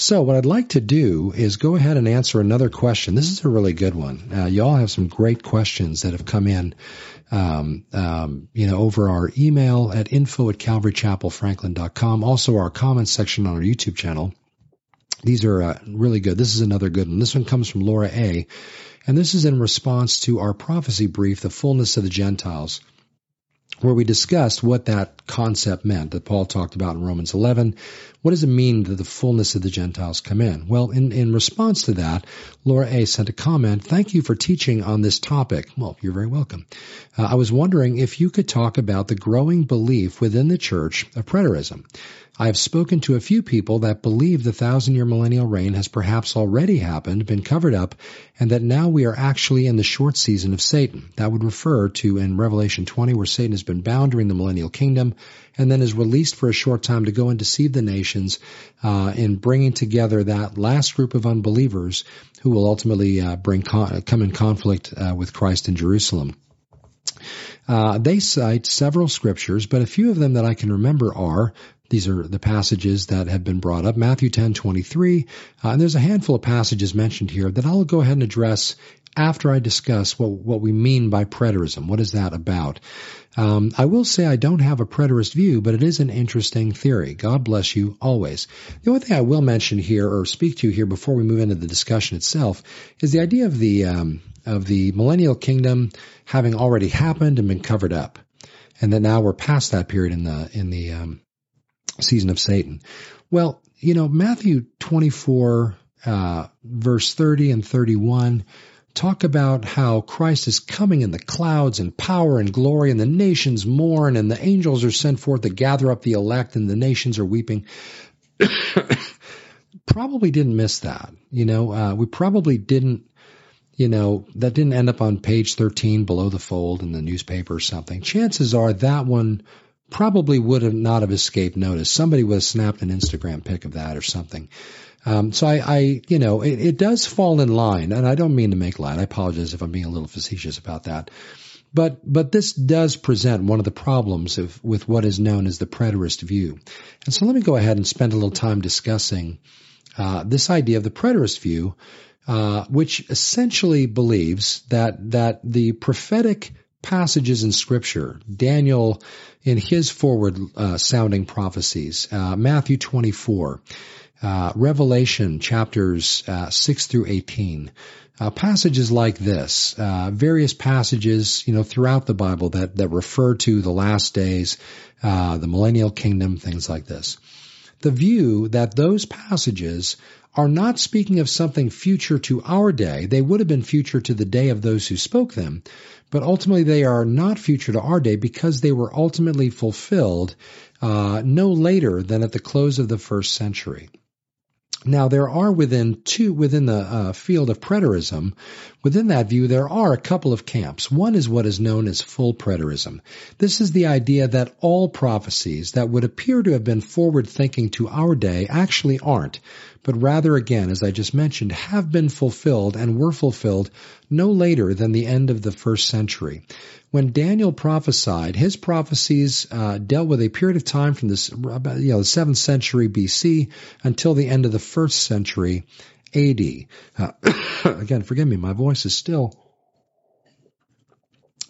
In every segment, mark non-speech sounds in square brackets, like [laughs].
So what I'd like to do is go ahead and answer another question. This is a really good one. Uh, you all have some great questions that have come in, um, um, you know, over our email at info at calvarychapelfranklin.com. Also our comments section on our YouTube channel. These are uh, really good. This is another good one. This one comes from Laura A. And this is in response to our prophecy brief, The Fullness of the Gentiles where we discussed what that concept meant that Paul talked about in Romans 11. What does it mean that the fullness of the Gentiles come in? Well, in, in response to that, Laura A. sent a comment. Thank you for teaching on this topic. Well, you're very welcome. Uh, I was wondering if you could talk about the growing belief within the church of preterism. I have spoken to a few people that believe the thousand year millennial reign has perhaps already happened, been covered up, and that now we are actually in the short season of Satan. That would refer to in Revelation 20 where Satan has been bound during the millennial kingdom and then is released for a short time to go and deceive the nations uh, in bringing together that last group of unbelievers who will ultimately uh, bring con- come in conflict uh, with Christ in Jerusalem. Uh, they cite several scriptures, but a few of them that I can remember are these are the passages that have been brought up. Matthew 10, 23. Uh, and there's a handful of passages mentioned here that I'll go ahead and address after I discuss what, what we mean by preterism. What is that about? Um, I will say I don't have a preterist view, but it is an interesting theory. God bless you always. The only thing I will mention here or speak to here before we move into the discussion itself is the idea of the um, of the millennial kingdom having already happened and been covered up, and that now we're past that period in the in the um, season of Satan. Well, you know, Matthew 24, uh, verse 30 and 31 talk about how Christ is coming in the clouds and power and glory and the nations mourn and the angels are sent forth to gather up the elect and the nations are weeping. [coughs] probably didn't miss that. You know, uh, we probably didn't, you know, that didn't end up on page 13 below the fold in the newspaper or something. Chances are that one probably would have not have escaped notice. Somebody would have snapped an Instagram pic of that or something. Um, so I, I, you know, it, it, does fall in line, and I don't mean to make light. I apologize if I'm being a little facetious about that. But but this does present one of the problems of, with what is known as the preterist view. And so let me go ahead and spend a little time discussing uh, this idea of the preterist view, uh, which essentially believes that that the prophetic passages in Scripture, Daniel in his forward uh, sounding prophecies, uh, Matthew 24, uh, Revelation chapters uh, 6 through 18, uh, passages like this, uh, various passages, you know, throughout the Bible that, that refer to the last days, the millennial kingdom, things like this. The view that those passages are not speaking of something future to our day. They would have been future to the day of those who spoke them, but ultimately they are not future to our day because they were ultimately fulfilled uh, no later than at the close of the first century. Now there are within two within the uh, field of preterism, within that view there are a couple of camps. One is what is known as full preterism. This is the idea that all prophecies that would appear to have been forward thinking to our day actually aren't, but rather again, as I just mentioned, have been fulfilled and were fulfilled no later than the end of the first century. When Daniel prophesied, his prophecies uh, dealt with a period of time from this, you know, the seventh century BC until the end of the first century AD. Uh, [coughs] again, forgive me, my voice is still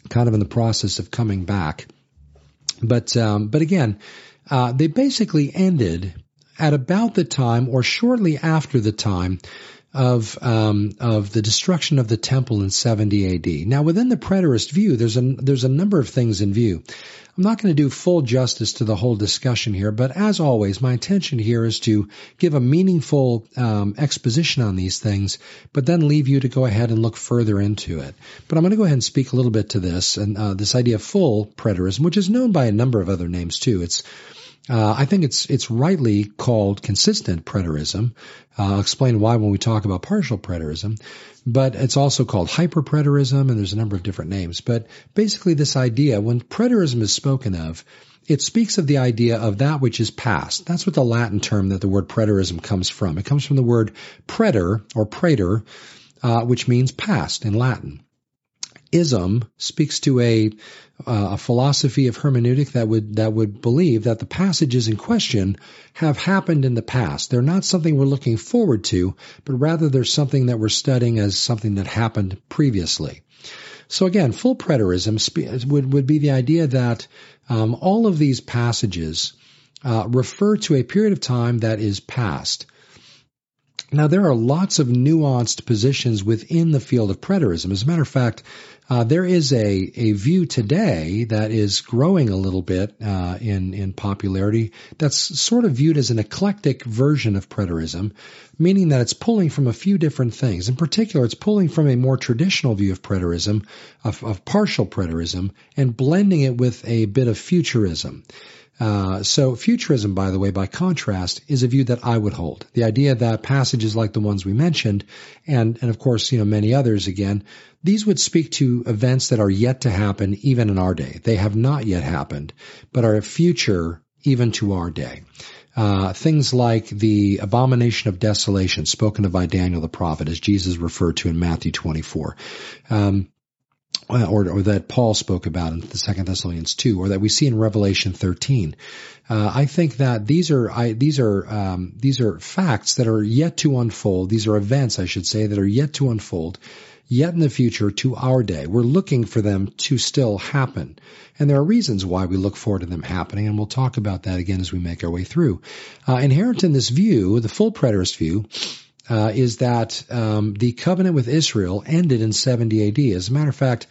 kind of in the process of coming back. But um, but again, uh, they basically ended at about the time or shortly after the time of um, of the destruction of the temple in 70 AD. Now, within the preterist view, there's a there's a number of things in view. I'm not going to do full justice to the whole discussion here, but as always, my intention here is to give a meaningful um, exposition on these things, but then leave you to go ahead and look further into it. But I'm going to go ahead and speak a little bit to this and uh, this idea of full preterism, which is known by a number of other names too. It's uh, I think it's it's rightly called consistent preterism. Uh, I'll explain why when we talk about partial preterism, but it's also called hyperpreterism, and there's a number of different names. But basically, this idea, when preterism is spoken of, it speaks of the idea of that which is past. That's what the Latin term that the word preterism comes from. It comes from the word preter or praeter, uh, which means past in Latin. Ism speaks to a uh, a philosophy of hermeneutic that would that would believe that the passages in question have happened in the past. They're not something we're looking forward to, but rather they're something that we're studying as something that happened previously. So again, full preterism would would be the idea that um, all of these passages uh, refer to a period of time that is past. Now, there are lots of nuanced positions within the field of preterism. As a matter of fact, uh, there is a, a view today that is growing a little bit uh, in in popularity. That's sort of viewed as an eclectic version of preterism, meaning that it's pulling from a few different things. In particular, it's pulling from a more traditional view of preterism, of, of partial preterism, and blending it with a bit of futurism. Uh, so futurism, by the way, by contrast, is a view that I would hold. The idea that passages like the ones we mentioned, and and of course, you know, many others again, these would speak to events that are yet to happen even in our day. They have not yet happened, but are a future even to our day. Uh, things like the abomination of desolation spoken of by Daniel the prophet, as Jesus referred to in Matthew 24. Um, or, or, that Paul spoke about in the Second Thessalonians two, or that we see in Revelation thirteen. Uh, I think that these are I, these are um, these are facts that are yet to unfold. These are events, I should say, that are yet to unfold, yet in the future to our day. We're looking for them to still happen, and there are reasons why we look forward to them happening, and we'll talk about that again as we make our way through. Uh, inherent in this view, the full preterist view uh, is that um, the covenant with Israel ended in 70 AD. As a matter of fact,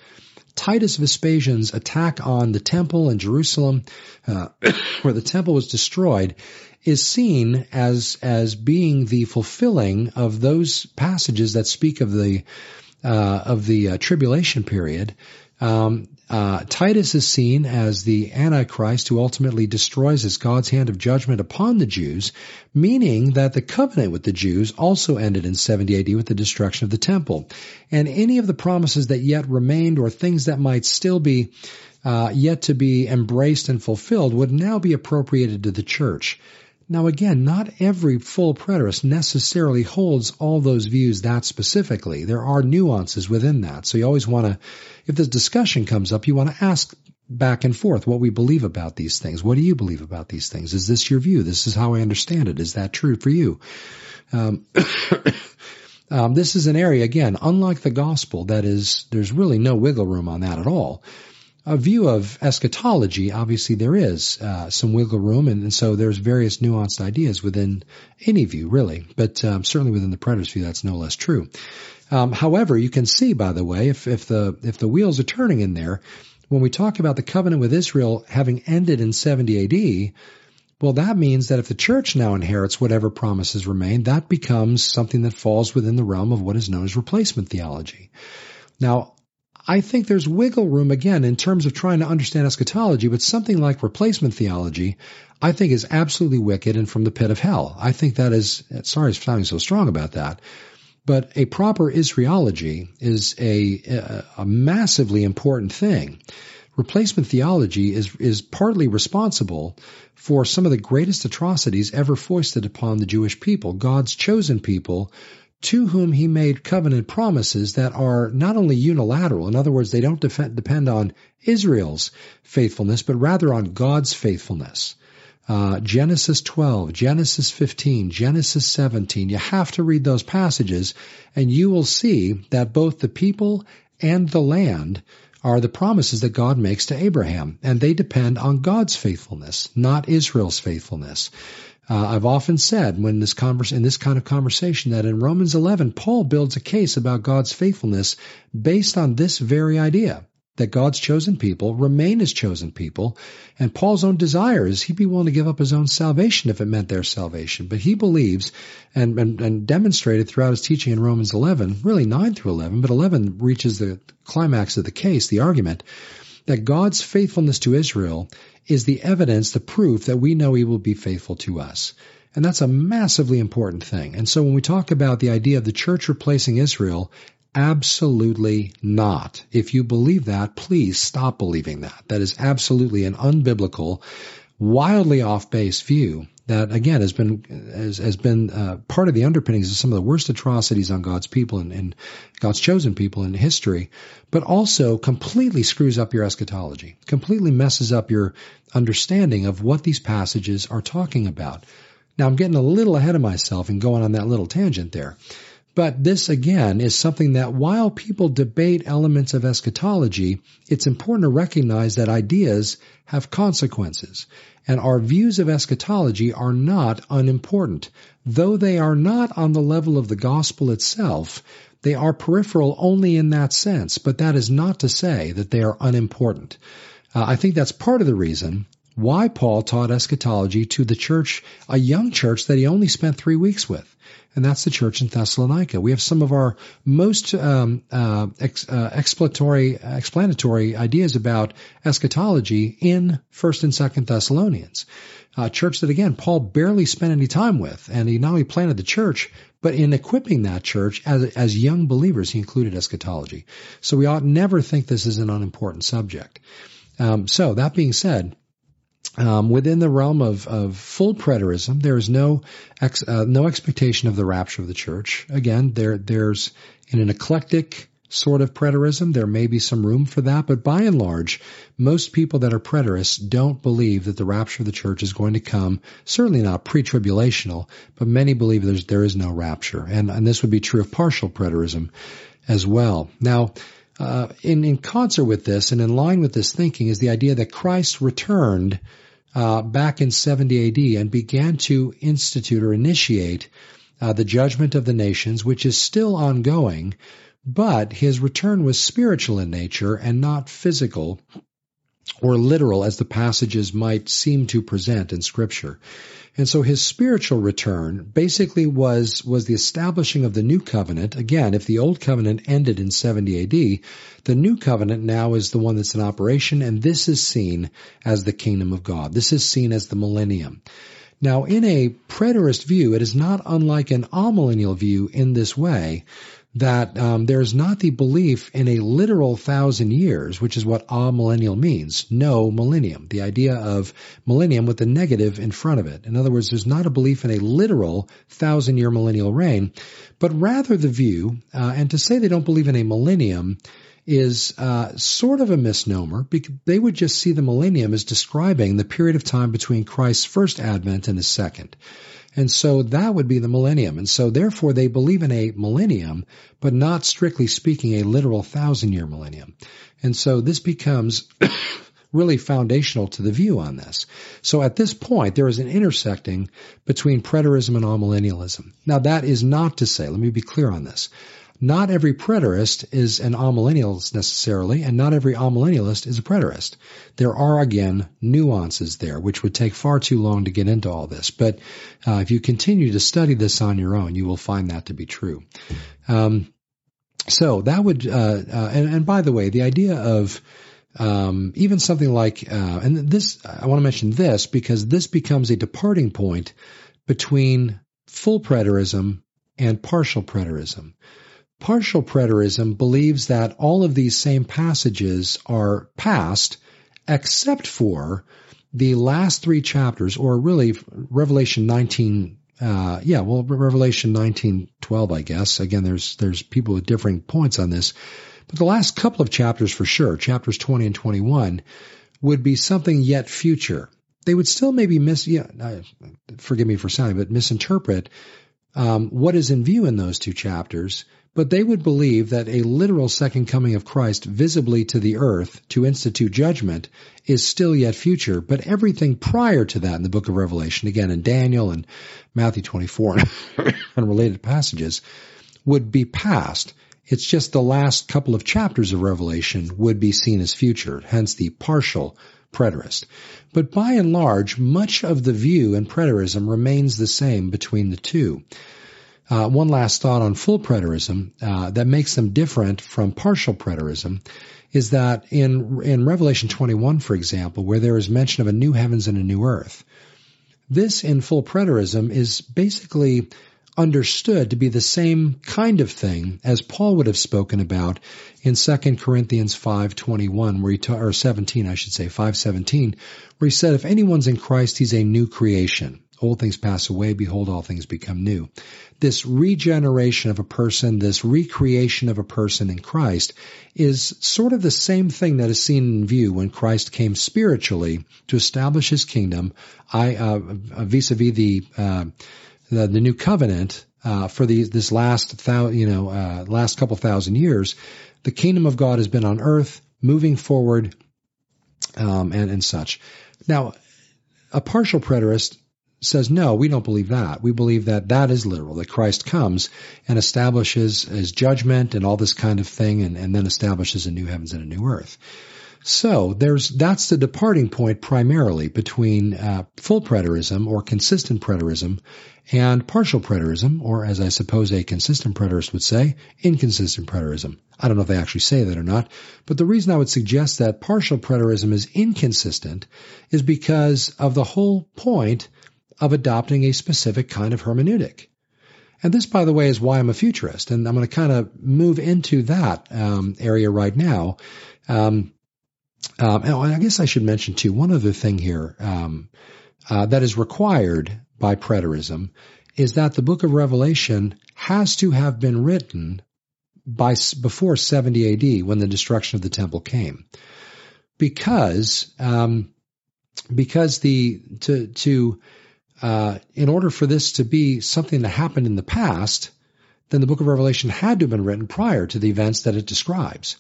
Titus Vespasian's attack on the temple in Jerusalem, uh, [coughs] where the temple was destroyed, is seen as as being the fulfilling of those passages that speak of the uh, of the uh, tribulation period. Um, uh, Titus is seen as the Antichrist who ultimately destroys as God's hand of judgment upon the Jews, meaning that the covenant with the Jews also ended in 70 AD with the destruction of the temple. And any of the promises that yet remained or things that might still be uh, yet to be embraced and fulfilled would now be appropriated to the church. Now again, not every full preterist necessarily holds all those views that specifically. There are nuances within that. So you always want to, if this discussion comes up, you want to ask back and forth what we believe about these things. What do you believe about these things? Is this your view? This is how I understand it. Is that true for you? Um, [coughs] um, this is an area, again, unlike the gospel, that is, there's really no wiggle room on that at all a view of eschatology, obviously there is uh, some wiggle room, and, and, so there's various nuanced ideas within any view, really. But um, certainly within the preterist view, that's no less true. Um, however, you can see, by the way, if, if the if the wheels are turning in there, when we talk about the covenant with Israel having ended in 70 A.D., well, that means that if the church now inherits whatever promises remain, that becomes something that falls within the realm of what is known as replacement theology. Now, I think there's wiggle room again in terms of trying to understand eschatology, but something like replacement theology, I think is absolutely wicked and from the pit of hell. I think that is, sorry for sounding so strong about that, but a proper Israelology is a, a, massively important thing. Replacement theology is, is partly responsible for some of the greatest atrocities ever foisted upon the Jewish people, God's chosen people to whom he made covenant promises that are not only unilateral, in other words, they don't depend on Israel's faithfulness, but rather on God's faithfulness. Uh, Genesis 12, Genesis 15, Genesis 17. You have to read those passages and you will see that both the people and the land are the promises that God makes to Abraham, and they depend on God's faithfulness, not Israel's faithfulness. Uh, I've often said when this converse, in this kind of conversation that in Romans 11, Paul builds a case about God's faithfulness based on this very idea that God's chosen people remain his chosen people. And Paul's own desire is he'd be willing to give up his own salvation if it meant their salvation. But he believes and, and, and demonstrated throughout his teaching in Romans 11, really 9 through 11, but 11 reaches the climax of the case, the argument, that God's faithfulness to Israel is the evidence, the proof that we know he will be faithful to us. And that's a massively important thing. And so when we talk about the idea of the church replacing Israel, absolutely not. If you believe that, please stop believing that. That is absolutely an unbiblical, wildly off base view that again has been has, has been uh, part of the underpinnings of some of the worst atrocities on God's people and, and God's chosen people in history, but also completely screws up your eschatology, completely messes up your understanding of what these passages are talking about. Now I'm getting a little ahead of myself and going on that little tangent there. But this again is something that while people debate elements of eschatology, it's important to recognize that ideas have consequences and our views of eschatology are not unimportant. Though they are not on the level of the gospel itself, they are peripheral only in that sense, but that is not to say that they are unimportant. Uh, I think that's part of the reason why Paul taught eschatology to the church, a young church that he only spent three weeks with and that's the church in Thessalonica. We have some of our most um, uh, ex, uh, explanatory, explanatory ideas about eschatology in First and Second Thessalonians, a church that again Paul barely spent any time with, and he not only planted the church, but in equipping that church as as young believers, he included eschatology. So we ought never think this is an unimportant subject. Um, so that being said, um, within the realm of, of full preterism, there is no ex, uh, no expectation of the rapture of the church. Again, there there's in an eclectic sort of preterism, there may be some room for that, but by and large, most people that are preterists don't believe that the rapture of the church is going to come. Certainly not pre-tribulational, but many believe there's there is no rapture, and and this would be true of partial preterism as well. Now. Uh, in, in concert with this and in line with this thinking is the idea that Christ returned uh, back in 70 AD and began to institute or initiate uh, the judgment of the nations, which is still ongoing, but his return was spiritual in nature and not physical or literal as the passages might seem to present in scripture. And so his spiritual return basically was, was the establishing of the new covenant. Again, if the old covenant ended in 70 AD, the new covenant now is the one that's in operation, and this is seen as the kingdom of God. This is seen as the millennium. Now, in a preterist view, it is not unlike an amillennial view in this way that um, there is not the belief in a literal thousand years, which is what amillennial means. No millennium. The idea of millennium with the negative in front of it. In other words, there's not a belief in a literal thousand year millennial reign, but rather the view, uh, and to say they don't believe in a millennium is uh, sort of a misnomer because they would just see the millennium as describing the period of time between Christ's first advent and his second. And so that would be the millennium. And so therefore they believe in a millennium, but not strictly speaking a literal thousand year millennium. And so this becomes [coughs] really foundational to the view on this. So at this point, there is an intersecting between preterism and amillennialism. Now that is not to say, let me be clear on this. Not every preterist is an amillennialist necessarily, and not every amillennialist is a preterist. There are, again, nuances there, which would take far too long to get into all this. But uh, if you continue to study this on your own, you will find that to be true. Um, so that would, uh, uh, and, and, by the way, the idea of um, even something like, uh, and this, I want to mention this because this becomes a departing point between full preterism and partial preterism. Partial preterism believes that all of these same passages are past except for the last three chapters, or really Revelation 19, uh, yeah, well, Revelation 19, 12, I guess. Again, there's, there's people with differing points on this. But the last couple of chapters for sure, chapters 20 and 21, would be something yet future. They would still maybe miss, yeah, uh, forgive me for sounding, but misinterpret um, what is in view in those two chapters but they would believe that a literal second coming of Christ visibly to the earth to institute judgment is still yet future, but everything prior to that in the book of Revelation, again in Daniel and Matthew 24 and [laughs] related passages, would be past. It's just the last couple of chapters of Revelation would be seen as future, hence the partial preterist. But by and large, much of the view in preterism remains the same between the two. Uh, one last thought on full preterism uh, that makes them different from partial preterism is that in in Revelation 21, for example, where there is mention of a new heavens and a new earth, this in full preterism is basically understood to be the same kind of thing as Paul would have spoken about in 2 Corinthians 5:21 where he ta- or 17 I should say 5:17 where he said if anyone's in Christ he's a new creation. Old things pass away. Behold all things become new. This regeneration of a person this recreation of a person in Christ is sort of the same thing that is seen in view when Christ came spiritually to establish his kingdom I uh, vis-a-vis the uh, the, the new covenant uh, for the, this last thou, you know uh, last couple thousand years, the kingdom of God has been on earth, moving forward, um, and and such. Now, a partial preterist says no, we don't believe that. We believe that that is literal, that Christ comes and establishes his judgment and all this kind of thing, and, and then establishes a new heavens and a new earth. So there's that's the departing point primarily between uh, full preterism or consistent preterism and partial preterism, or as I suppose a consistent preterist would say, inconsistent preterism. I don't know if they actually say that or not, but the reason I would suggest that partial preterism is inconsistent is because of the whole point of adopting a specific kind of hermeneutic. And this, by the way, is why I'm a futurist, and I'm going to kind of move into that um, area right now. Um, um, and I guess I should mention too one other thing here um, uh, that is required by preterism is that the book of Revelation has to have been written by before 70 AD when the destruction of the temple came, because um, because the to to uh, in order for this to be something that happened in the past, then the book of Revelation had to have been written prior to the events that it describes.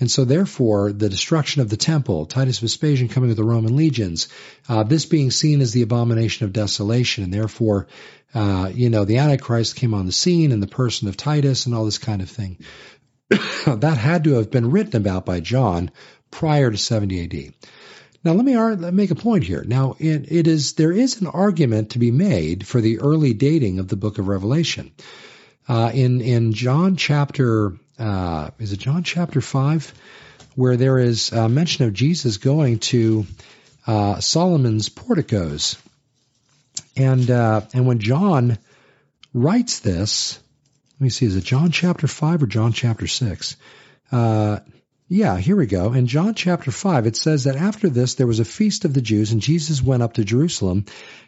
And so therefore, the destruction of the temple, Titus Vespasian coming with the Roman legions, uh, this being seen as the abomination of desolation, and therefore, uh, you know, the Antichrist came on the scene in the person of Titus and all this kind of thing. [coughs] that had to have been written about by John prior to 70 AD. Now, let me make a point here. Now, it, it is there is an argument to be made for the early dating of the book of Revelation. Uh, in in John chapter uh, is it John chapter five, where there is a mention of Jesus going to uh, Solomon's porticos, and uh, and when John writes this, let me see, is it John chapter five or John chapter six? Yeah, here we go. In John chapter 5, it says that after this there was a feast of the Jews and Jesus went up to Jerusalem.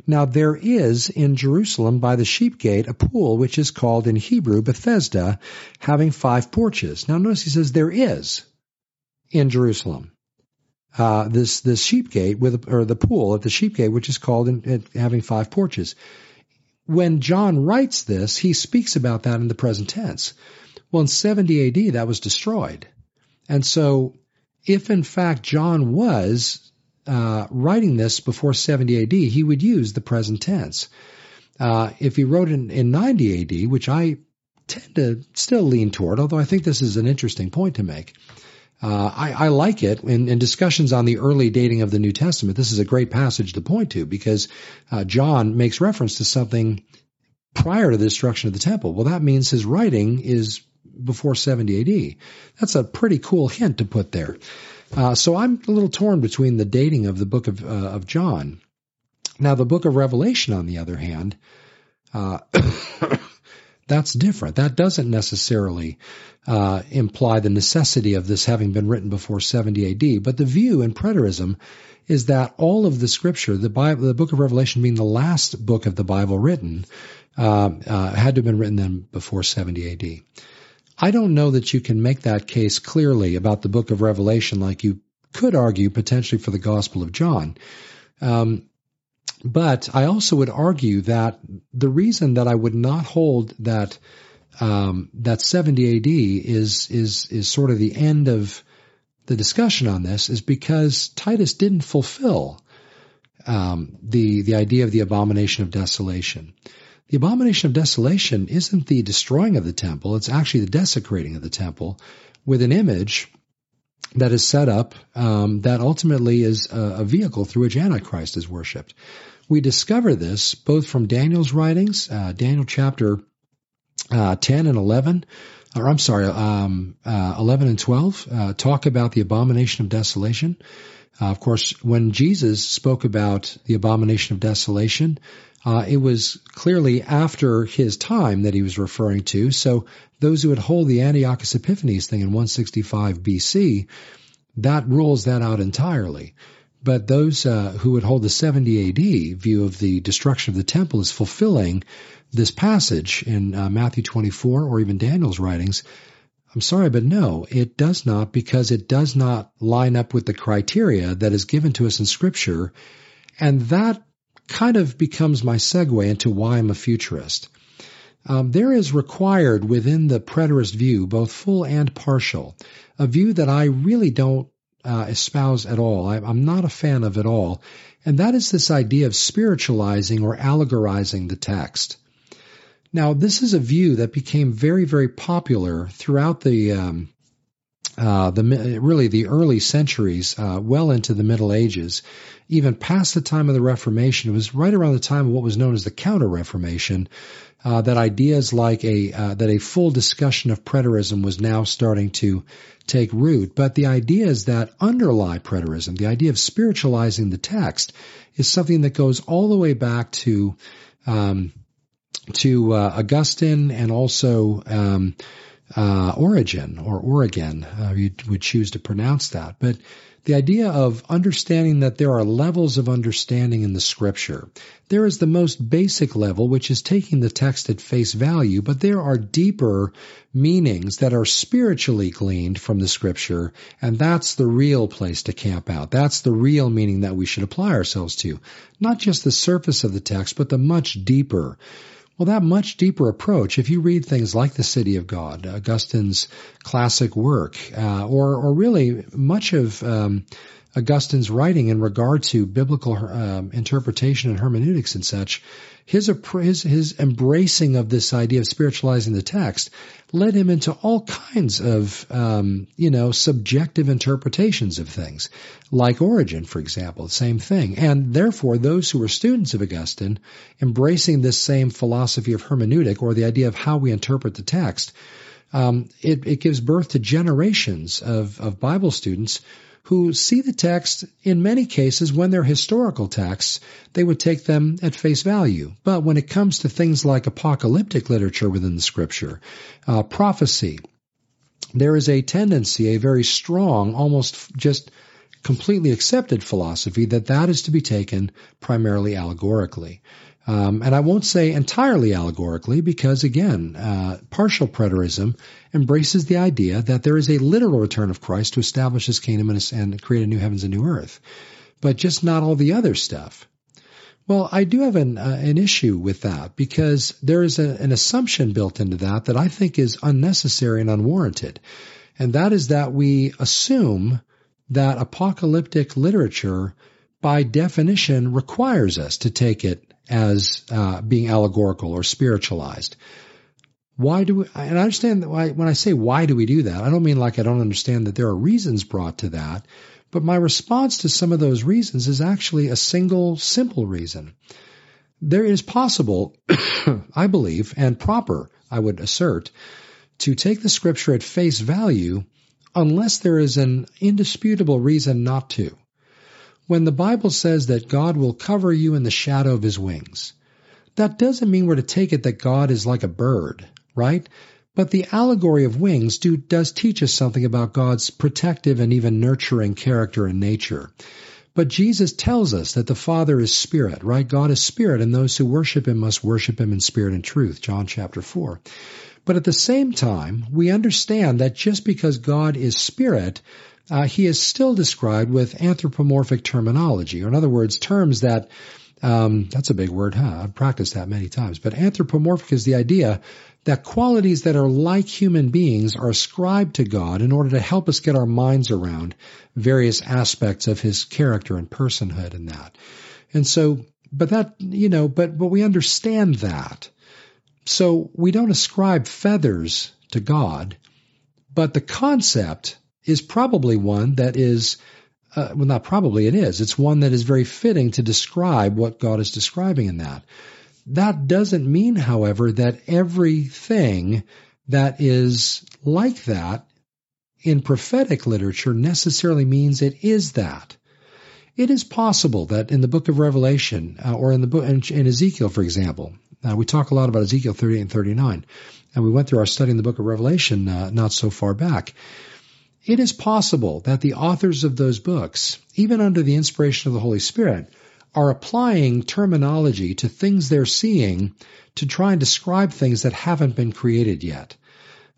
Now there is in Jerusalem by the sheep gate a pool which is called in Hebrew Bethesda, having five porches. Now notice he says there is in Jerusalem. Uh, this this sheep gate with or the pool at the sheep gate, which is called in, having five porches. When John writes this, he speaks about that in the present tense. Well, in 70 AD, that was destroyed. And so, if in fact John was uh, writing this before 70 AD, he would use the present tense. Uh, if he wrote in, in 90 AD, which I tend to still lean toward, although I think this is an interesting point to make. Uh, I, I, like it in, in, discussions on the early dating of the New Testament. This is a great passage to point to because uh, John makes reference to something prior to the destruction of the temple. Well, that means his writing is before 70 AD. That's a pretty cool hint to put there. Uh, so I'm a little torn between the dating of the book of, uh, of John. Now, the book of Revelation, on the other hand, uh, [coughs] that's different. That doesn't necessarily uh, imply the necessity of this having been written before 70 AD. But the view in preterism is that all of the scripture, the Bible, the book of Revelation being the last book of the Bible written, uh, uh, had to have been written then before 70 AD. I don't know that you can make that case clearly about the book of Revelation like you could argue potentially for the Gospel of John. Um, but I also would argue that the reason that I would not hold that um, that 70 AD is is is sort of the end of the discussion on this is because Titus didn't fulfill um, the the idea of the abomination of desolation. The abomination of desolation isn't the destroying of the temple, it's actually the desecrating of the temple with an image that is set up um, that ultimately is a, a, vehicle through which Antichrist is worshipped. We discover this both from Daniel's writings, uh, Daniel chapter uh, 10 and 11, or I'm sorry, um, uh, 11 and 12, uh, talk about the abomination of desolation. Uh, of course, when Jesus spoke about the abomination of desolation, uh, it was clearly after his time that he was referring to. So those who would hold the Antiochus Epiphanes thing in 165 BC, that rules that out entirely. But those uh, who would hold the 70 AD view of the destruction of the temple as fulfilling this passage in uh, Matthew 24 or even Daniel's writings, I'm sorry, but no, it does not because it does not line up with the criteria that is given to us in Scripture. And that kind of becomes my segue into why I'm a futurist. Um, there is required within the preterist view, both full and partial, a view that I really don't uh, espouse at all. I, I'm not a fan of at all. And that is this idea of spiritualizing or allegorizing the text. Now, this is a view that became very, very popular throughout the um, uh, the really the early centuries, uh, well into the Middle Ages, even past the time of the Reformation. It was right around the time of what was known as the Counter Reformation uh, that ideas like a uh, that a full discussion of preterism was now starting to take root. But the ideas that underlie preterism, the idea of spiritualizing the text, is something that goes all the way back to um, to uh, Augustine and also um, uh, Origen or Oregon, uh, you would choose to pronounce that. But the idea of understanding that there are levels of understanding in the scripture. There is the most basic level, which is taking the text at face value, but there are deeper meanings that are spiritually gleaned from the scripture, and that's the real place to camp out. That's the real meaning that we should apply ourselves to. Not just the surface of the text, but the much deeper. Well, that much deeper approach, if you read things like The City of God, Augustine's classic work, uh, or, or really much of um, Augustine's writing in regard to biblical um, interpretation and hermeneutics and such, his, his, his embracing of this idea of spiritualizing the text led him into all kinds of, um, you know, subjective interpretations of things, like Origen, for example, the same thing. And therefore, those who were students of Augustine, embracing this same philosophy of hermeneutic, or the idea of how we interpret the text, um, it, it gives birth to generations of, of Bible students who see the text in many cases when they're historical texts, they would take them at face value. But when it comes to things like apocalyptic literature within the scripture, uh, prophecy, there is a tendency, a very strong, almost just completely accepted philosophy that that is to be taken primarily allegorically. Um, and I won't say entirely allegorically because, again, uh, partial preterism embraces the idea that there is a literal return of Christ to establish his kingdom and, and create a new heavens and new earth, but just not all the other stuff. Well, I do have an, uh, an issue with that because there is a, an assumption built into that that I think is unnecessary and unwarranted. And that is that we assume that apocalyptic literature by definition requires us to take it as uh, being allegorical or spiritualized. Why do we, and I understand that when I say why do we do that, I don't mean like I don't understand that there are reasons brought to that, but my response to some of those reasons is actually a single simple reason. There is possible, [coughs] I believe, and proper, I would assert, to take the scripture at face value unless there is an indisputable reason not to when the Bible says that God will cover you in the shadow of his wings. That doesn't mean we're to take it that God is like a bird, right? But the allegory of wings do, does teach us something about God's protective and even nurturing character and nature. But Jesus tells us that the Father is spirit, right? God is spirit, and those who worship him must worship him in spirit and truth, John chapter 4. But at the same time, we understand that just because God is spirit uh, he is still described with anthropomorphic terminology, or in other words, terms that um, that's a big word, huh? I've practiced that many times. But anthropomorphic is the idea that qualities that are like human beings are ascribed to God in order to help us get our minds around various aspects of his character and personhood and that. And so, but that, you know, but, but we understand that. So we don't ascribe feathers to God, but the concept is probably one that is, uh, well, not probably, it is. It's one that is very fitting to describe what God is describing in that. That doesn't mean, however, that everything that is like that in prophetic literature necessarily means it is that. It is possible that in the book of Revelation, uh, or in the book in, in Ezekiel, for example, uh, we talk a lot about Ezekiel 38 and 39, and we went through our study in the book of Revelation uh, not so far back. It is possible that the authors of those books, even under the inspiration of the Holy Spirit, are applying terminology to things they're seeing to try and describe things that haven't been created yet.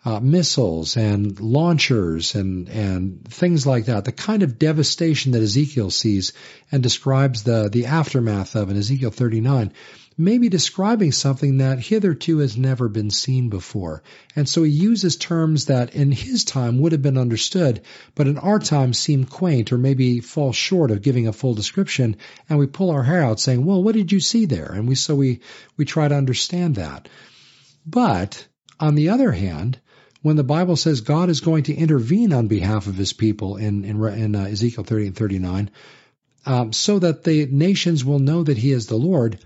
Uh, missiles and launchers and and things like that. The kind of devastation that Ezekiel sees and describes the the aftermath of in Ezekiel 39 maybe describing something that hitherto has never been seen before. And so he uses terms that in his time would have been understood, but in our time seem quaint or maybe fall short of giving a full description. And we pull our hair out saying, well, what did you see there? And we, so we, we try to understand that. But on the other hand, when the Bible says God is going to intervene on behalf of his people in, in, in uh, Ezekiel 30 and 39, um, so that the nations will know that he is the Lord,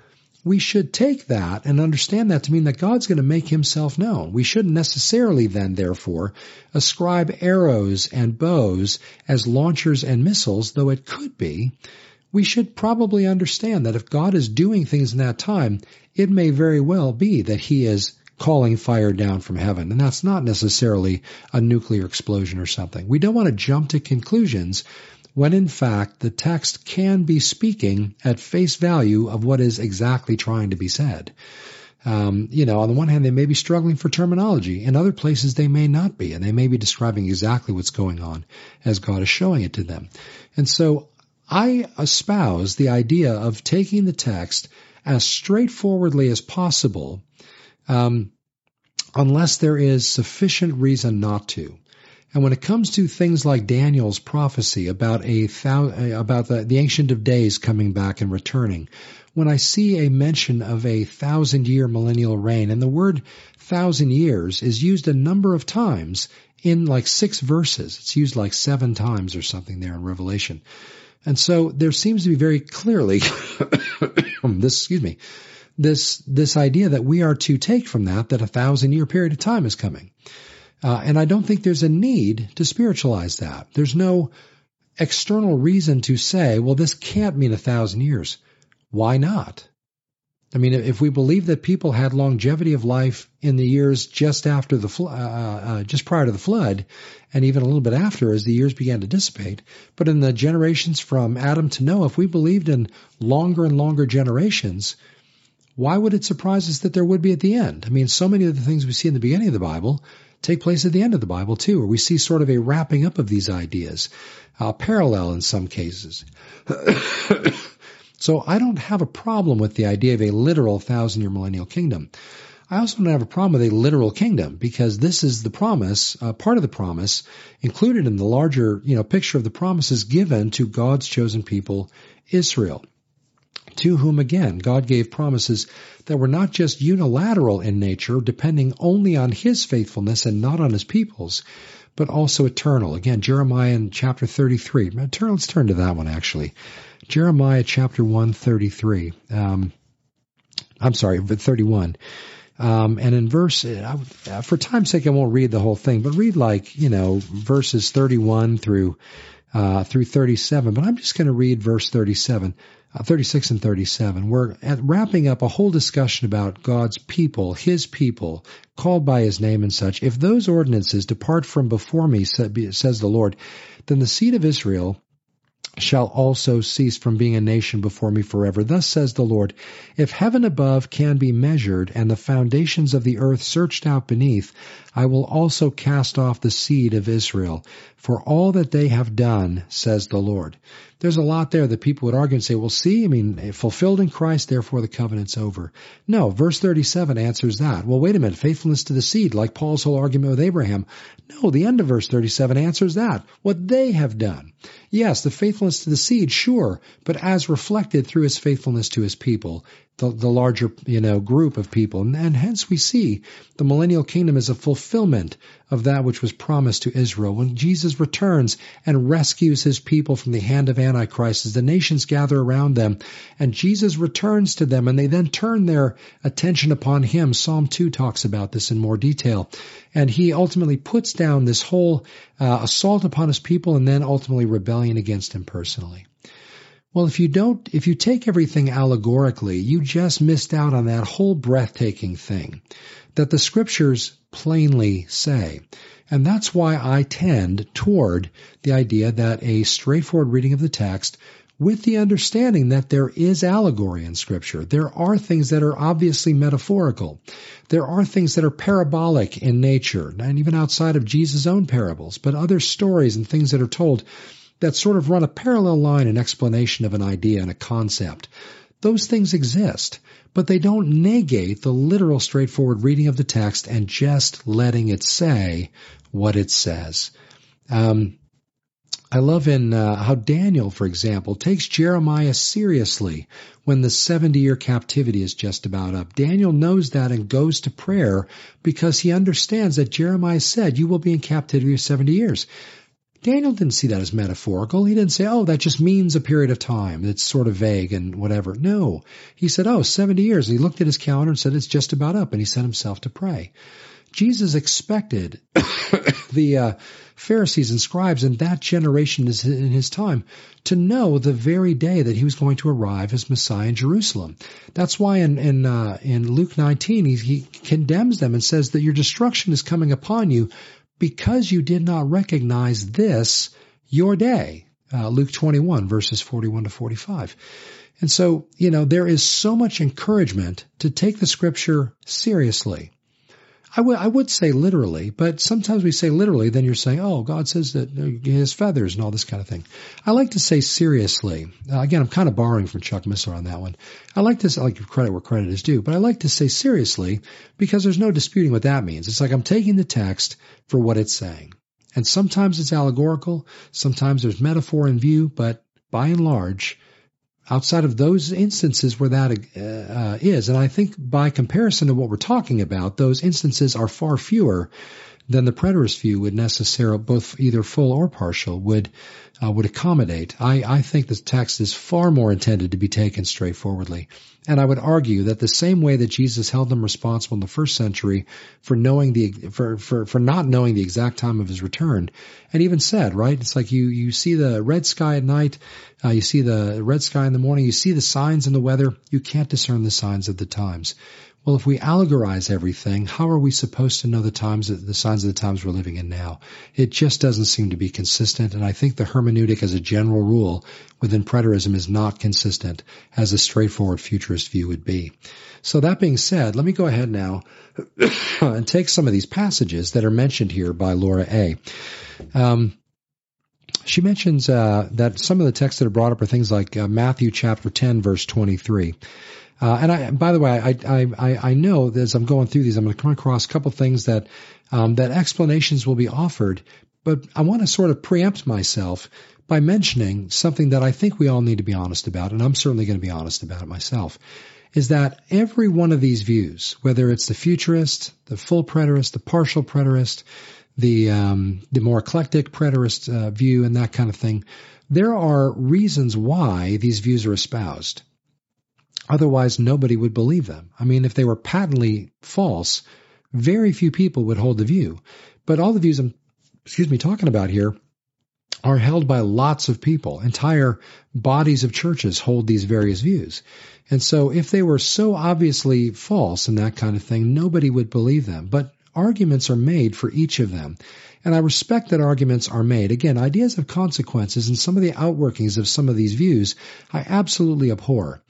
we should take that and understand that to mean that God's going to make himself known. We shouldn't necessarily then, therefore, ascribe arrows and bows as launchers and missiles, though it could be. We should probably understand that if God is doing things in that time, it may very well be that he is calling fire down from heaven. And that's not necessarily a nuclear explosion or something. We don't want to jump to conclusions when in fact the text can be speaking at face value of what is exactly trying to be said. Um, you know, on the one hand, they may be struggling for terminology. In other places, they may not be, and they may be describing exactly what's going on as God is showing it to them. And so I espouse the idea of taking the text as straightforwardly as possible, um, unless there is sufficient reason not to. And when it comes to things like Daniel's prophecy about a about the, the Ancient of Days coming back and returning, when I see a mention of a thousand year millennial reign, and the word thousand years is used a number of times in like six verses. It's used like seven times or something there in Revelation. And so there seems to be very clearly [coughs] this, excuse me, this, this idea that we are to take from that that a thousand year period of time is coming. Uh, and I don't think there's a need to spiritualize that. There's no external reason to say, well, this can't mean a thousand years. Why not? I mean, if we believe that people had longevity of life in the years just after the uh, uh, uh, just prior to the flood, and even a little bit after, as the years began to dissipate, but in the generations from Adam to Noah, if we believed in longer and longer generations, why would it surprise us that there would be at the end? I mean, so many of the things we see in the beginning of the Bible take place at the end of the Bible too, where we see sort of a wrapping up of these ideas, uh, parallel in some cases. [coughs] so I don't have a problem with the idea of a literal thousand year millennial kingdom. I also don't have a problem with a literal kingdom because this is the promise, uh, part of the promise included in the larger, you know, picture of the promises given to God's chosen people, Israel to whom again God gave promises that were not just unilateral in nature, depending only on his faithfulness and not on his people's, but also eternal. Again, Jeremiah in chapter 33. Let's turn to that one actually. Jeremiah chapter 1, 33. Um, I'm sorry, 31. Um, and in verse, uh, for time's sake, I won't read the whole thing, but read like, you know, verses 31 through, uh, through 37. But I'm just going to read verse 37 uh, 36 and 37. We're wrapping up a whole discussion about God's people, His people, called by His name and such. If those ordinances depart from before me, says the Lord, then the seed of Israel shall also cease from being a nation before me forever. Thus says the Lord, if heaven above can be measured and the foundations of the earth searched out beneath, I will also cast off the seed of Israel for all that they have done, says the Lord there's a lot there that people would argue and say, well, see, I mean, fulfilled in Christ, therefore the covenant's over. No, verse 37 answers that. Well, wait a minute, faithfulness to the seed, like Paul's whole argument with Abraham. No, the end of verse 37 answers that. What they have done. Yes, the faithfulness to the seed, sure, but as reflected through his faithfulness to his people the, the larger you know group of people. And, and, hence we see the millennial kingdom as a fulfillment of that which was promised to Israel. When Jesus returns and rescues his people from the hand of antichrist as the nations gather around them and Jesus returns to them and they then turn their attention upon him Psalm 2 talks about this in more detail. And he ultimately puts down this whole uh, assault upon his people and then ultimately rebellion against him personally. Well, if you don't, if you take everything allegorically, you just missed out on that whole breathtaking thing that the scriptures plainly say. And that's why I tend toward the idea that a straightforward reading of the text with the understanding that there is allegory in scripture. There are things that are obviously metaphorical. There are things that are parabolic in nature, and even outside of Jesus' own parables, but other stories and things that are told that sort of run a parallel line in explanation of an idea and a concept. Those things exist, but they don't negate the literal straightforward reading of the text and just letting it say what it says. Um, I love in uh, how Daniel, for example, takes Jeremiah seriously when the 70 year captivity is just about up. Daniel knows that and goes to prayer because he understands that Jeremiah said, you will be in captivity for 70 years. Daniel didn't see that as metaphorical. He didn't say, oh, that just means a period of time. It's sort of vague and whatever. No. He said, oh, 70 years. And he looked at his calendar and said, it's just about up. And he set himself to pray. Jesus expected [coughs] the uh, Pharisees and scribes in that generation in his time to know the very day that he was going to arrive as Messiah in Jerusalem. That's why in in, uh, in Luke 19 he, he condemns them and says that your destruction is coming upon you because you did not recognize this your day. Uh, Luke 21 verses 41 to 45. And so, you know, there is so much encouragement to take the scripture seriously. I would say literally, but sometimes we say literally, then you're saying, oh, God says that he has feathers and all this kind of thing. I like to say seriously. Uh, again, I'm kind of borrowing from Chuck Missler on that one. I like to I like credit where credit is due, but I like to say seriously because there's no disputing what that means. It's like I'm taking the text for what it's saying. And sometimes it's allegorical, sometimes there's metaphor in view, but by and large, outside of those instances where that uh, is. And I think by comparison to what we're talking about, those instances are far fewer than the preterist view would necessarily, both either full or partial, would uh, would accommodate. I, I think the text is far more intended to be taken straightforwardly. And I would argue that the same way that Jesus held them responsible in the first century for knowing the for, for, for not knowing the exact time of his return, and even said, right, it's like you you see the red sky at night, uh, you see the red sky in the morning, you see the signs in the weather, you can't discern the signs of the times. Well, if we allegorize everything, how are we supposed to know the times, the signs of the times we're living in now? It just doesn't seem to be consistent, and I think the hermeneutic as a general rule within preterism is not consistent as a straightforward futurist view would be. So that being said, let me go ahead now [coughs] and take some of these passages that are mentioned here by Laura A. Um, she mentions uh, that some of the texts that are brought up are things like uh, Matthew chapter 10, verse 23. Uh, and I, by the way, I, I, I know that as I'm going through these, I'm going to come across a couple things that, um, that explanations will be offered, but I want to sort of preempt myself by mentioning something that I think we all need to be honest about, and I'm certainly going to be honest about it myself, is that every one of these views, whether it's the futurist, the full preterist, the partial preterist, the um, the more eclectic preterist uh, view, and that kind of thing, there are reasons why these views are espoused. Otherwise, nobody would believe them. I mean, if they were patently false, very few people would hold the view. But all the views I'm, excuse me, talking about here are held by lots of people. Entire bodies of churches hold these various views. And so if they were so obviously false and that kind of thing, nobody would believe them. But arguments are made for each of them. And I respect that arguments are made. Again, ideas of consequences and some of the outworkings of some of these views I absolutely abhor.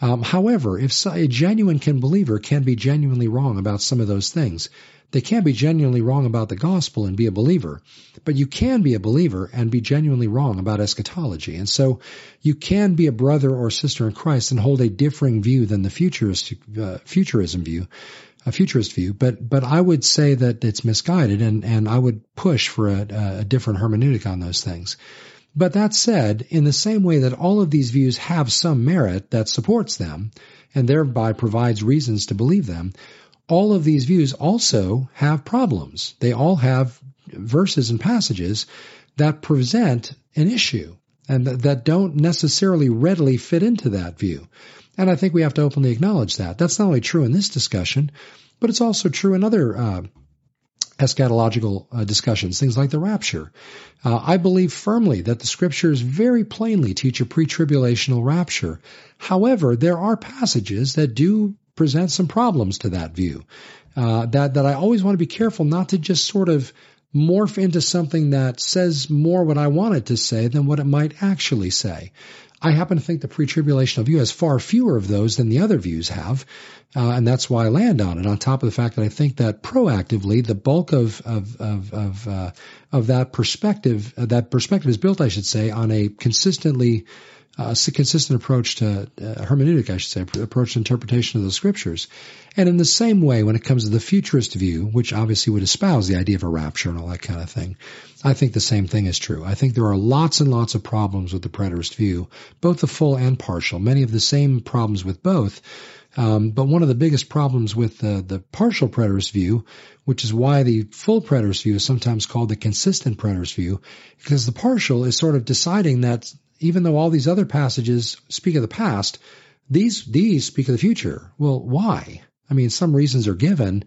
Um, however, if a genuine can believer can be genuinely wrong about some of those things, they can't be genuinely wrong about the gospel and be a believer, but you can be a believer and be genuinely wrong about eschatology. And so you can be a brother or sister in Christ and hold a differing view than the futurist, uh, futurism view, a futurist view. But, but I would say that it's misguided and, and I would push for a, a different hermeneutic on those things. But that said, in the same way that all of these views have some merit that supports them, and thereby provides reasons to believe them, all of these views also have problems. They all have verses and passages that present an issue and that don't necessarily readily fit into that view. And I think we have to openly acknowledge that. That's not only true in this discussion, but it's also true in other uh, eschatological uh, discussions, things like the rapture. Uh, I believe firmly that the scriptures very plainly teach a pre-tribulational rapture. However, there are passages that do present some problems to that view. Uh, that that I always want to be careful not to just sort of morph into something that says more what I want it to say than what it might actually say. I happen to think the pre-tribulational view has far fewer of those than the other views have, uh, and that's why I land on it. On top of the fact that I think that proactively, the bulk of of of of, uh, of that perspective, uh, that perspective is built, I should say, on a consistently uh, a consistent approach to uh, hermeneutic, I should say, approach to interpretation of the scriptures. And in the same way, when it comes to the futurist view, which obviously would espouse the idea of a rapture and all that kind of thing, I think the same thing is true. I think there are lots and lots of problems with the preterist view, both the full and partial, many of the same problems with both. Um, but one of the biggest problems with the, the partial preterist view, which is why the full preterist view is sometimes called the consistent preterist view, because the partial is sort of deciding that even though all these other passages speak of the past, these these speak of the future. Well, why? I mean, some reasons are given,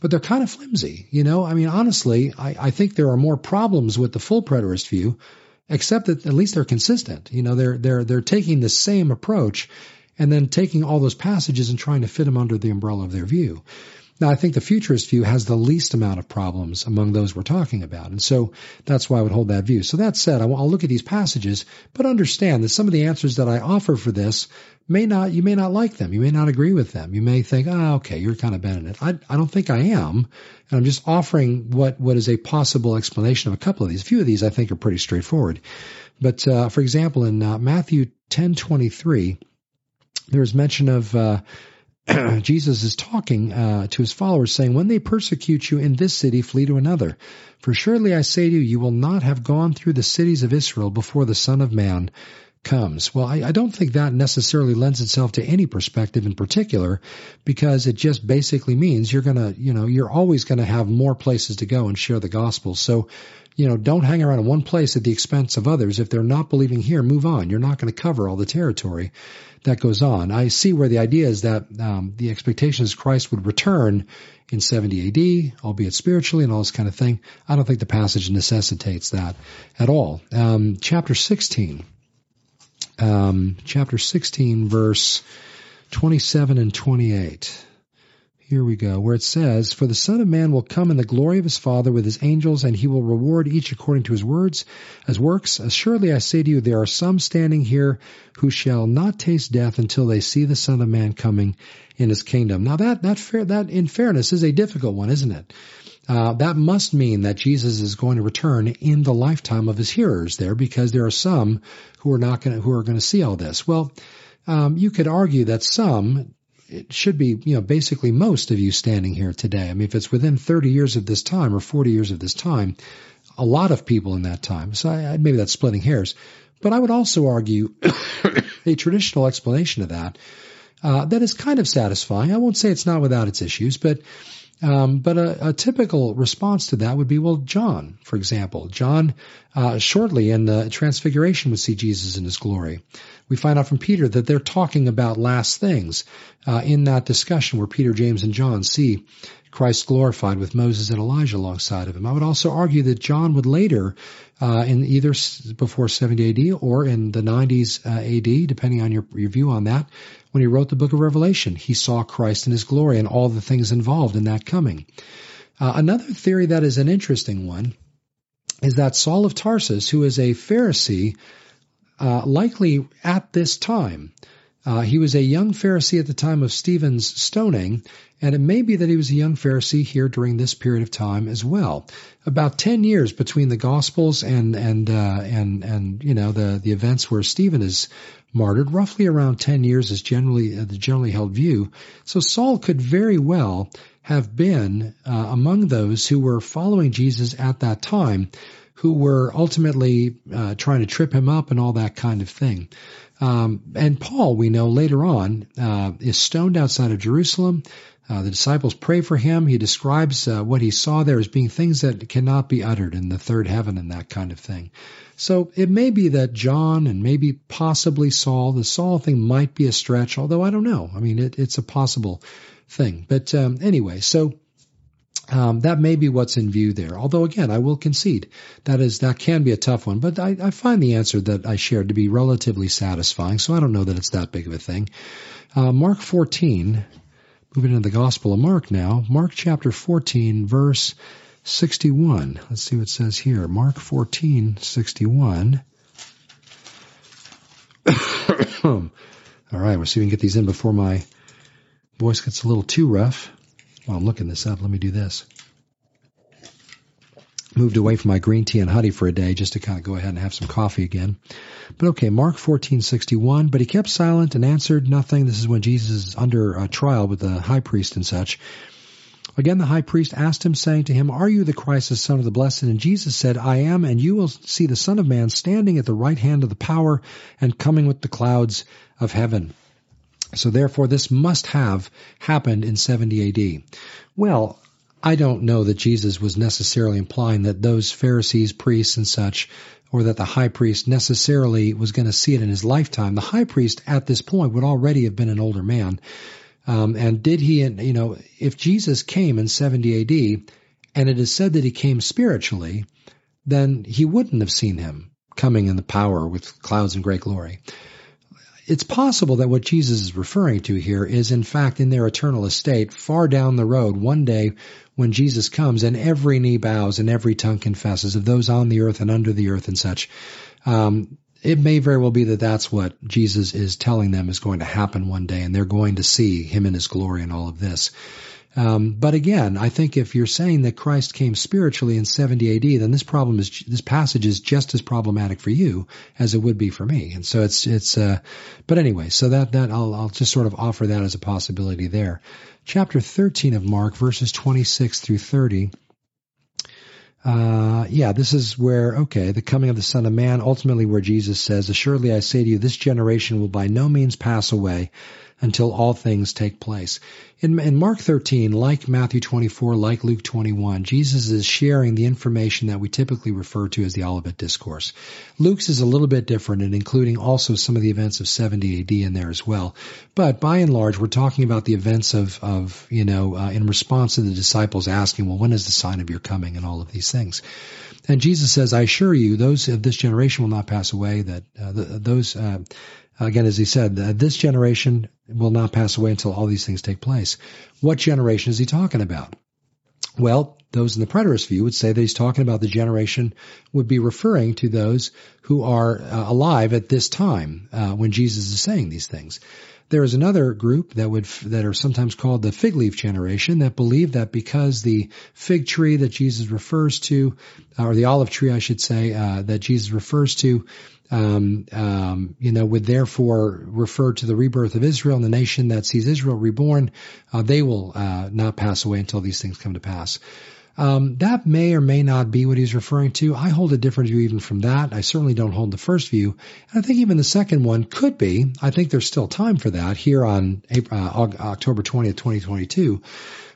but they're kind of flimsy. You know, I mean, honestly, I, I think there are more problems with the full preterist view, except that at least they're consistent. You know, they're they're they're taking the same approach and then taking all those passages and trying to fit them under the umbrella of their view. Now, I think the futurist view has the least amount of problems among those we're talking about. And so that's why I would hold that view. So that said, I'll look at these passages, but understand that some of the answers that I offer for this may not, you may not like them. You may not agree with them. You may think, oh, okay, you're kind of bending it. I, I don't think I am. And I'm just offering what, what is a possible explanation of a couple of these. A few of these I think are pretty straightforward. But, uh, for example, in uh, Matthew 10:23, there's mention of, uh, [clears throat] Jesus is talking uh, to his followers, saying, When they persecute you in this city, flee to another. For surely I say to you, you will not have gone through the cities of Israel before the Son of Man comes. Well, I, I, don't think that necessarily lends itself to any perspective in particular, because it just basically means you're gonna, you know, you're always gonna have more places to go and share the gospel. So you know, don't hang around in one place at the expense of others. If they're not believing here, move on. You're not going to cover all the territory that goes on. I see where the idea is that um, the expectation is Christ would return in 70 AD, albeit spiritually and all this kind of thing. I don't think the passage necessitates that at all. Um, chapter 16, um, chapter 16, verse 27 and 28. Here we go, where it says, For the Son of Man will come in the glory of his Father with his angels, and he will reward each according to his words, as works. Assuredly I say to you, there are some standing here who shall not taste death until they see the Son of Man coming in his kingdom. Now that, that fair, that in fairness is a difficult one, isn't it? Uh, that must mean that Jesus is going to return in the lifetime of his hearers there, because there are some who are not going to, who are going to see all this. Well, um, you could argue that some it should be, you know, basically most of you standing here today. I mean, if it's within 30 years of this time or 40 years of this time, a lot of people in that time. So I, maybe that's splitting hairs. But I would also argue [coughs] a traditional explanation of that uh, that is kind of satisfying. I won't say it's not without its issues, but um, but a, a, typical response to that would be, well, John, for example, John uh, shortly in the Transfiguration would see Jesus in his glory. We find out from Peter that they're talking about last things uh, in that discussion where Peter, James, and John see Christ glorified with Moses and Elijah alongside of him. I would also argue that John would later, uh, in either before 70 AD or in the 90s uh, AD, depending on your, your view on that, when he wrote the book of Revelation, he saw Christ in his glory and all the things involved in that coming. Uh, another theory that is an interesting one is that Saul of Tarsus, who is a Pharisee, uh, likely at this time, uh, he was a young Pharisee at the time of Stephen's stoning, and it may be that he was a young Pharisee here during this period of time as well. About ten years between the Gospels and and uh, and and you know the the events where Stephen is martyred, roughly around ten years is generally uh, the generally held view. So Saul could very well have been uh, among those who were following Jesus at that time, who were ultimately uh, trying to trip him up and all that kind of thing. Um, and Paul, we know later on, uh, is stoned outside of Jerusalem. Uh, the disciples pray for him. He describes uh, what he saw there as being things that cannot be uttered in the third heaven and that kind of thing. So it may be that John and maybe possibly Saul, the Saul thing might be a stretch, although I don't know. I mean, it, it's a possible thing. But um, anyway, so Um, that may be what's in view there. Although again, I will concede that is that can be a tough one. But I, I find the answer that I shared to be relatively satisfying. So I don't know that it's that big of a thing. Uh, Mark 14, moving into the Gospel of Mark now. Mark chapter 14, verse 61. Let's see what it says here. Mark 14, 61. [coughs] All right, we'll see if we can get these in before my voice gets a little too rough. While I'm looking this up, let me do this. Moved away from my green tea and honey for a day just to kind of go ahead and have some coffee again. But okay, Mark 14:61. But he kept silent and answered nothing. This is when Jesus is under a trial with the high priest and such. Again, the high priest asked him, saying to him, Are you the Christ, the Son of the Blessed? And Jesus said, I am, and you will see the Son of Man standing at the right hand of the power and coming with the clouds of heaven. So therefore, this must have happened in 70 AD. Well, I don't know that Jesus was necessarily implying that those Pharisees, priests, and such, or that the high priest necessarily was going to see it in his lifetime. The high priest at this point would already have been an older man. Um, and did he, you know, if Jesus came in 70 AD, and it is said that he came spiritually, then he wouldn't have seen him coming in the power with clouds and great glory. It's possible that what Jesus is referring to here is in fact in their eternal estate far down the road one day when Jesus comes and every knee bows and every tongue confesses of those on the earth and under the earth and such. Um, it may very well be that that's what Jesus is telling them is going to happen one day, and they're going to see him in his glory and all of this. Um, but again, I think if you're saying that Christ came spiritually in 70 AD, then this problem is this passage is just as problematic for you as it would be for me. And so it's it's. Uh, but anyway, so that that I'll I'll just sort of offer that as a possibility there. Chapter 13 of Mark, verses 26 through 30. Uh, yeah, this is where, okay, the coming of the Son of Man, ultimately where Jesus says, Assuredly I say to you, this generation will by no means pass away until all things take place. In, in, Mark 13, like Matthew 24, like Luke 21, Jesus is sharing the information that we typically refer to as the Olivet Discourse. Luke's is a little bit different and including also some of the events of 70 AD in there as well. But by and large, we're talking about the events of, of you know, uh, in response to the disciples asking, well, when is the sign of your coming and all of these things. And Jesus says, I assure you, those of this generation will not pass away, that uh, the, those, uh, Again, as he said, this generation will not pass away until all these things take place. What generation is he talking about? Well, those in the preterist view would say that he's talking about the generation would be referring to those who are uh, alive at this time uh, when Jesus is saying these things. There is another group that would that are sometimes called the fig leaf generation that believe that because the fig tree that Jesus refers to, or the olive tree, I should say, uh, that Jesus refers to, um, um, you know, would therefore refer to the rebirth of Israel and the nation that sees Israel reborn. Uh, they will uh, not pass away until these things come to pass. Um, that may or may not be what he's referring to. I hold a different view even from that. I certainly don't hold the first view. And I think even the second one could be. I think there's still time for that here on April, uh, October 20th, 2022.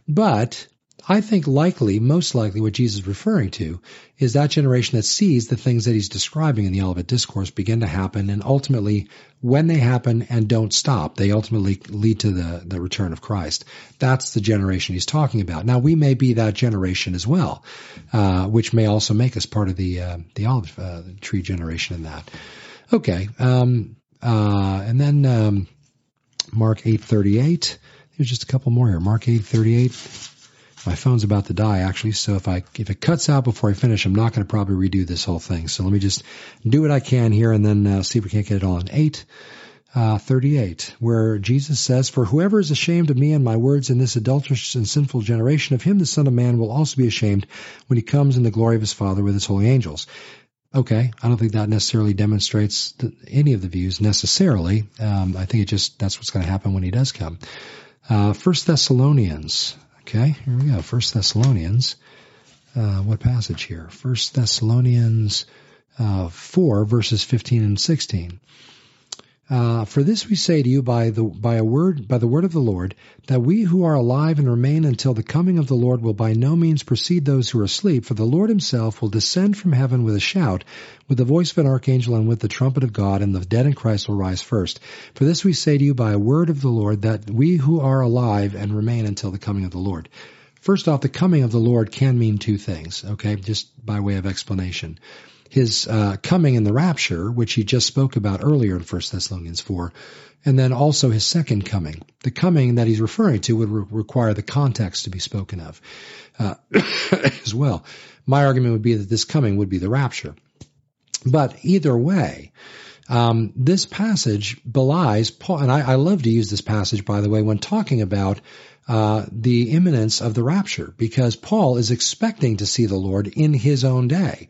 But I think likely, most likely, what Jesus is referring to is that generation that sees the things that he's describing in the Olivet Discourse begin to happen, and ultimately, when they happen and don't stop, they ultimately lead to the, the return of Christ. That's the generation he's talking about. Now, we may be that generation as well, uh, which may also make us part of the uh, the olive uh, tree generation in that. Okay, um, uh, and then um, Mark eight thirty eight. There's just a couple more here. Mark eight thirty eight. My phone's about to die actually, so if I if it cuts out before I finish, I'm not going to probably redo this whole thing. So let me just do what I can here and then uh, see if we can't get it in eight. Uh, 38, where Jesus says, For whoever is ashamed of me and my words in this adulterous and sinful generation, of him the Son of Man will also be ashamed when he comes in the glory of his Father with his holy angels. Okay, I don't think that necessarily demonstrates the, any of the views necessarily. Um, I think it just that's what's going to happen when he does come. Uh, First Thessalonians Okay, here we go. First Thessalonians. Uh, what passage here? First Thessalonians uh, 4, verses 15 and 16. Uh, for this we say to you by the by a word by the word of the Lord that we who are alive and remain until the coming of the Lord will by no means precede those who are asleep. For the Lord Himself will descend from heaven with a shout, with the voice of an archangel, and with the trumpet of God, and the dead in Christ will rise first. For this we say to you by a word of the Lord that we who are alive and remain until the coming of the Lord. First off, the coming of the Lord can mean two things, okay, just by way of explanation. His uh, coming in the rapture, which he just spoke about earlier in 1 Thessalonians 4, and then also his second coming. The coming that he's referring to would re- require the context to be spoken of uh, [coughs] as well. My argument would be that this coming would be the rapture. But either way, um, this passage belies Paul, and I, I, love to use this passage, by the way, when talking about uh, the imminence of the rapture, because Paul is expecting to see the Lord in his own day.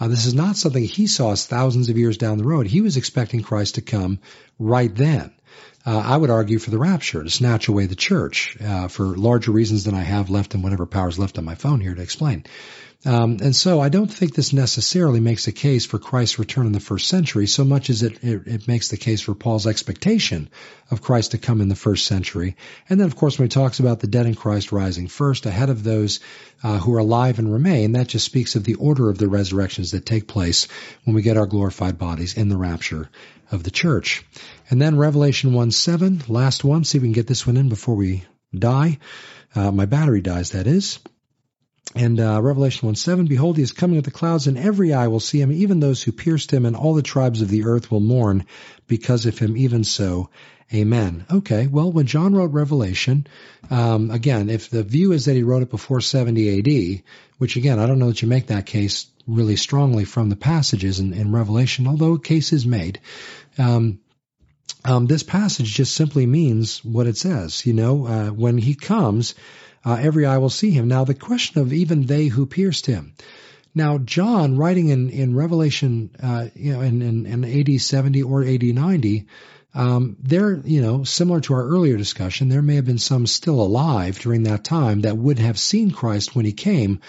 Uh, this is not something he saw as thousands of years down the road. He was expecting Christ to come right then. Uh, I would argue for the rapture to snatch away the church uh, for larger reasons than I have left and whatever powers left on my phone here to explain. Um, and so I don't think this necessarily makes a case for Christ's return in the first century so much as it, it, it, makes the case for Paul's expectation of Christ to come in the first century. And then, of course, when he talks about the dead in Christ rising first ahead of those uh, who are alive and remain, that just speaks of the order of the resurrections that take place when we get our glorified bodies in the rapture of the church. And then Revelation 1 7, last one, see if we can get this one in before we die. Uh, my battery dies, that is. And uh, Revelation 1 7, Behold, he is coming with the clouds, and every eye will see him, even those who pierced him, and all the tribes of the earth will mourn because of him, even so. Amen. Okay, well, when John wrote Revelation, um, again, if the view is that he wrote it before 70 AD, which again, I don't know that you make that case really strongly from the passages in, in Revelation, although a case is made. Um, um, this passage just simply means what it says. You know, uh, when he comes, uh, every eye will see him. Now, the question of even they who pierced him. Now, John, writing in, in Revelation, uh, you know, in, in, in AD 70 or AD 90, um, there, you know, similar to our earlier discussion, there may have been some still alive during that time that would have seen Christ when he came.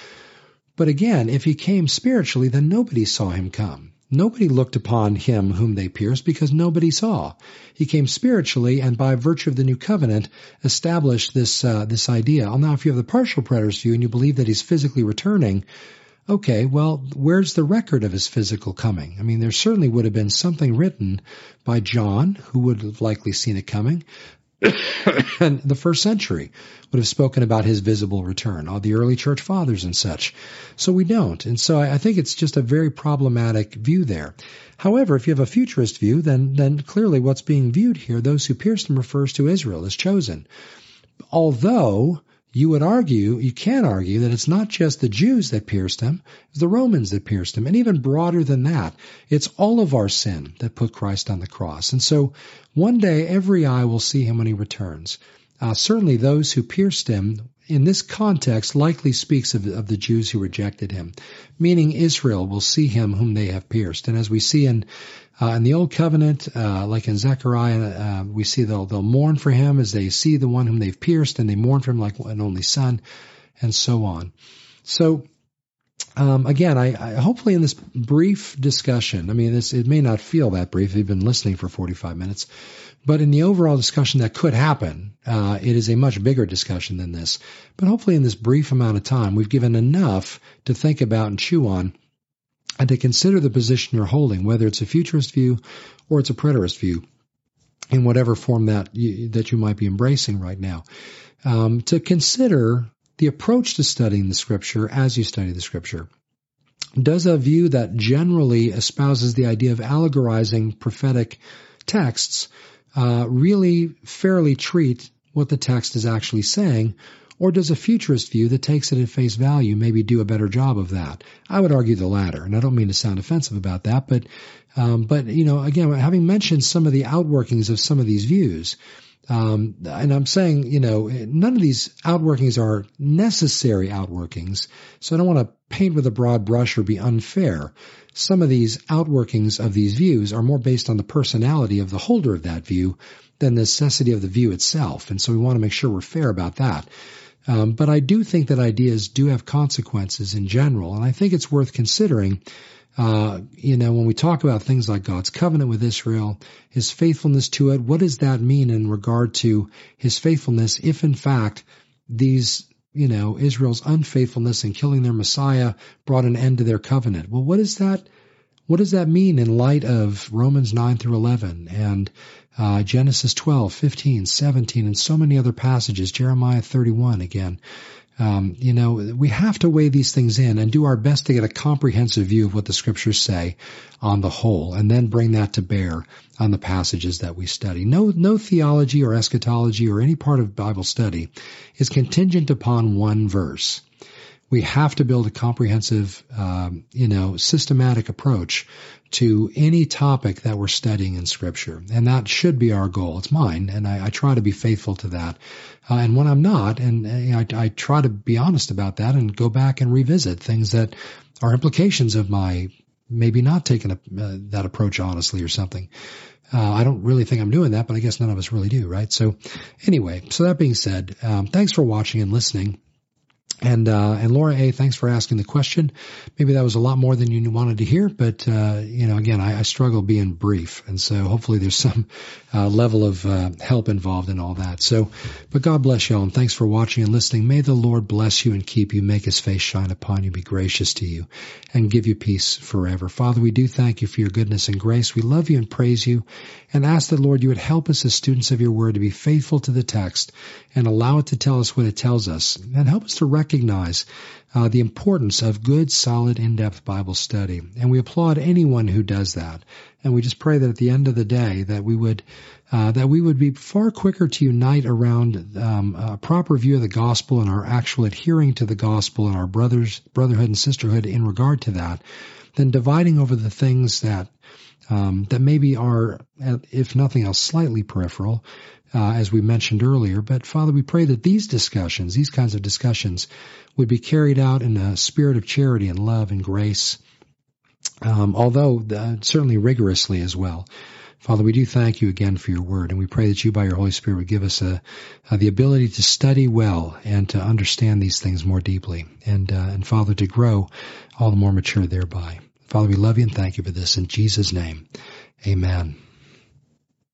But again, if he came spiritually, then nobody saw him come. Nobody looked upon him whom they pierced because nobody saw. He came spiritually and by virtue of the new covenant established this uh, this idea. Well, now if you have the partial preterist view and you believe that he's physically returning, okay, well, where's the record of his physical coming? I mean, there certainly would have been something written by John, who would have likely seen it coming, [laughs] the first century would have spoken about his visible return, all the early church fathers and such. So we don't. And so I think it's just a very problematic view there. However, if you have a futurist view, then, then clearly what's being viewed here, those who him refers to Israel as chosen. Although you would argue, you can argue that it's not just the Jews that pierced him, it's the Romans that pierced him, and even broader than that, it's all of our sin that put Christ on the cross. And so one day every eye will see him when he returns. Uh, certainly those who pierced him in this context likely speaks of, of, the Jews who rejected him, meaning Israel will see him whom they have pierced. And as we see in uh, in the Old Covenant, uh, like in Zechariah, uh, we see they'll they'll mourn for him as they see the one whom they've pierced, and they mourn for him like an only son, and so on. So um, again, I, I, hopefully in this brief discussion, I mean, this, it may not feel that brief you've been listening for 45 minutes, but in the overall discussion that could happen, uh, it is a much bigger discussion than this. But hopefully in this brief amount of time, we've given enough to think about and chew on and to consider the position you're holding, whether it's a futurist view or it's a preterist view, in whatever form that you, that you might be embracing right now. Um, to consider the approach to studying the scripture as you study the scripture. Does a view that generally espouses the idea of allegorizing prophetic texts uh, really fairly treat what the text is actually saying, or does a futurist view that takes it at face value maybe do a better job of that? I would argue the latter, and I don't mean to sound offensive about that, but um, but you know, again, having mentioned some of the outworkings of some of these views, um, and I'm saying, you know, none of these outworkings are necessary outworkings. So I don't want to paint with a broad brush or be unfair. Some of these outworkings of these views are more based on the personality of the holder of that view than the necessity of the view itself. And so we want to make sure we're fair about that. Um, but I do think that ideas do have consequences in general, and I think it's worth considering uh, you know, when we talk about things like God's covenant with Israel, his faithfulness to it, what does that mean in regard to his faithfulness if in fact these, you know, Israel's unfaithfulness in killing their Messiah brought an end to their covenant? Well, what is that? What does that mean in light of Romans 9 through 11 and uh, Genesis 12, 15, 17, and so many other passages, Jeremiah 31 again? um, you know, we have to weigh these things in and do our best to get a comprehensive view of what the scriptures say on the whole, and then bring that to bear on the passages that we study. No, no theology or eschatology or any part of Bible study is contingent upon one verse we have to build a comprehensive, um, you know, systematic approach to any topic that we're studying in Scripture, and that should be our goal. It's mine, and I, I try to be faithful to that. Uh, and when I'm not, and I, I try to be honest about that, and go back and revisit things that are implications of my maybe not taking a, uh, that approach honestly or something. Uh, I don't really think I'm doing that, but I guess none of us really do, right? So anyway, so that being said, um, thanks for watching and listening. And uh, and Laura A, thanks for asking the question. Maybe that was a lot more than you wanted to hear, but uh, you know, again, I, I, struggle being brief, and so hopefully there's some uh, level of uh, help involved in all that. So, but God bless y'all, and thanks for watching and listening. May the Lord bless you and keep you, make His face shine upon you, be gracious to you, and give you peace forever. Father, we do thank you for your goodness and grace. We love you and praise you, and ask that Lord you would help us as students of your Word to be faithful to the text and allow it to tell us what it tells us, and help us to recognize recognize uh, the importance of good, solid, in-depth Bible study. And we applaud anyone who does that. And we just pray that at the end of the day that we would uh, that we would be far quicker to unite around um, a proper view of the gospel and our actual adhering to the gospel and our brothers, brotherhood and sisterhood in regard to that, than dividing over the things that um, that maybe are, if nothing else, slightly peripheral, uh, as we mentioned earlier. But Father, we pray that these discussions, these kinds of discussions, would be carried out in a spirit of charity and love and grace, um, although uh, certainly rigorously as well. Father, we do thank you again for your word, and we pray that you, by your Holy Spirit, would give us a, a, the ability to study well and to understand these things more deeply, and uh, and Father, to grow all the more mature thereby. Father, we love you and thank you for this in Jesus' name. Amen.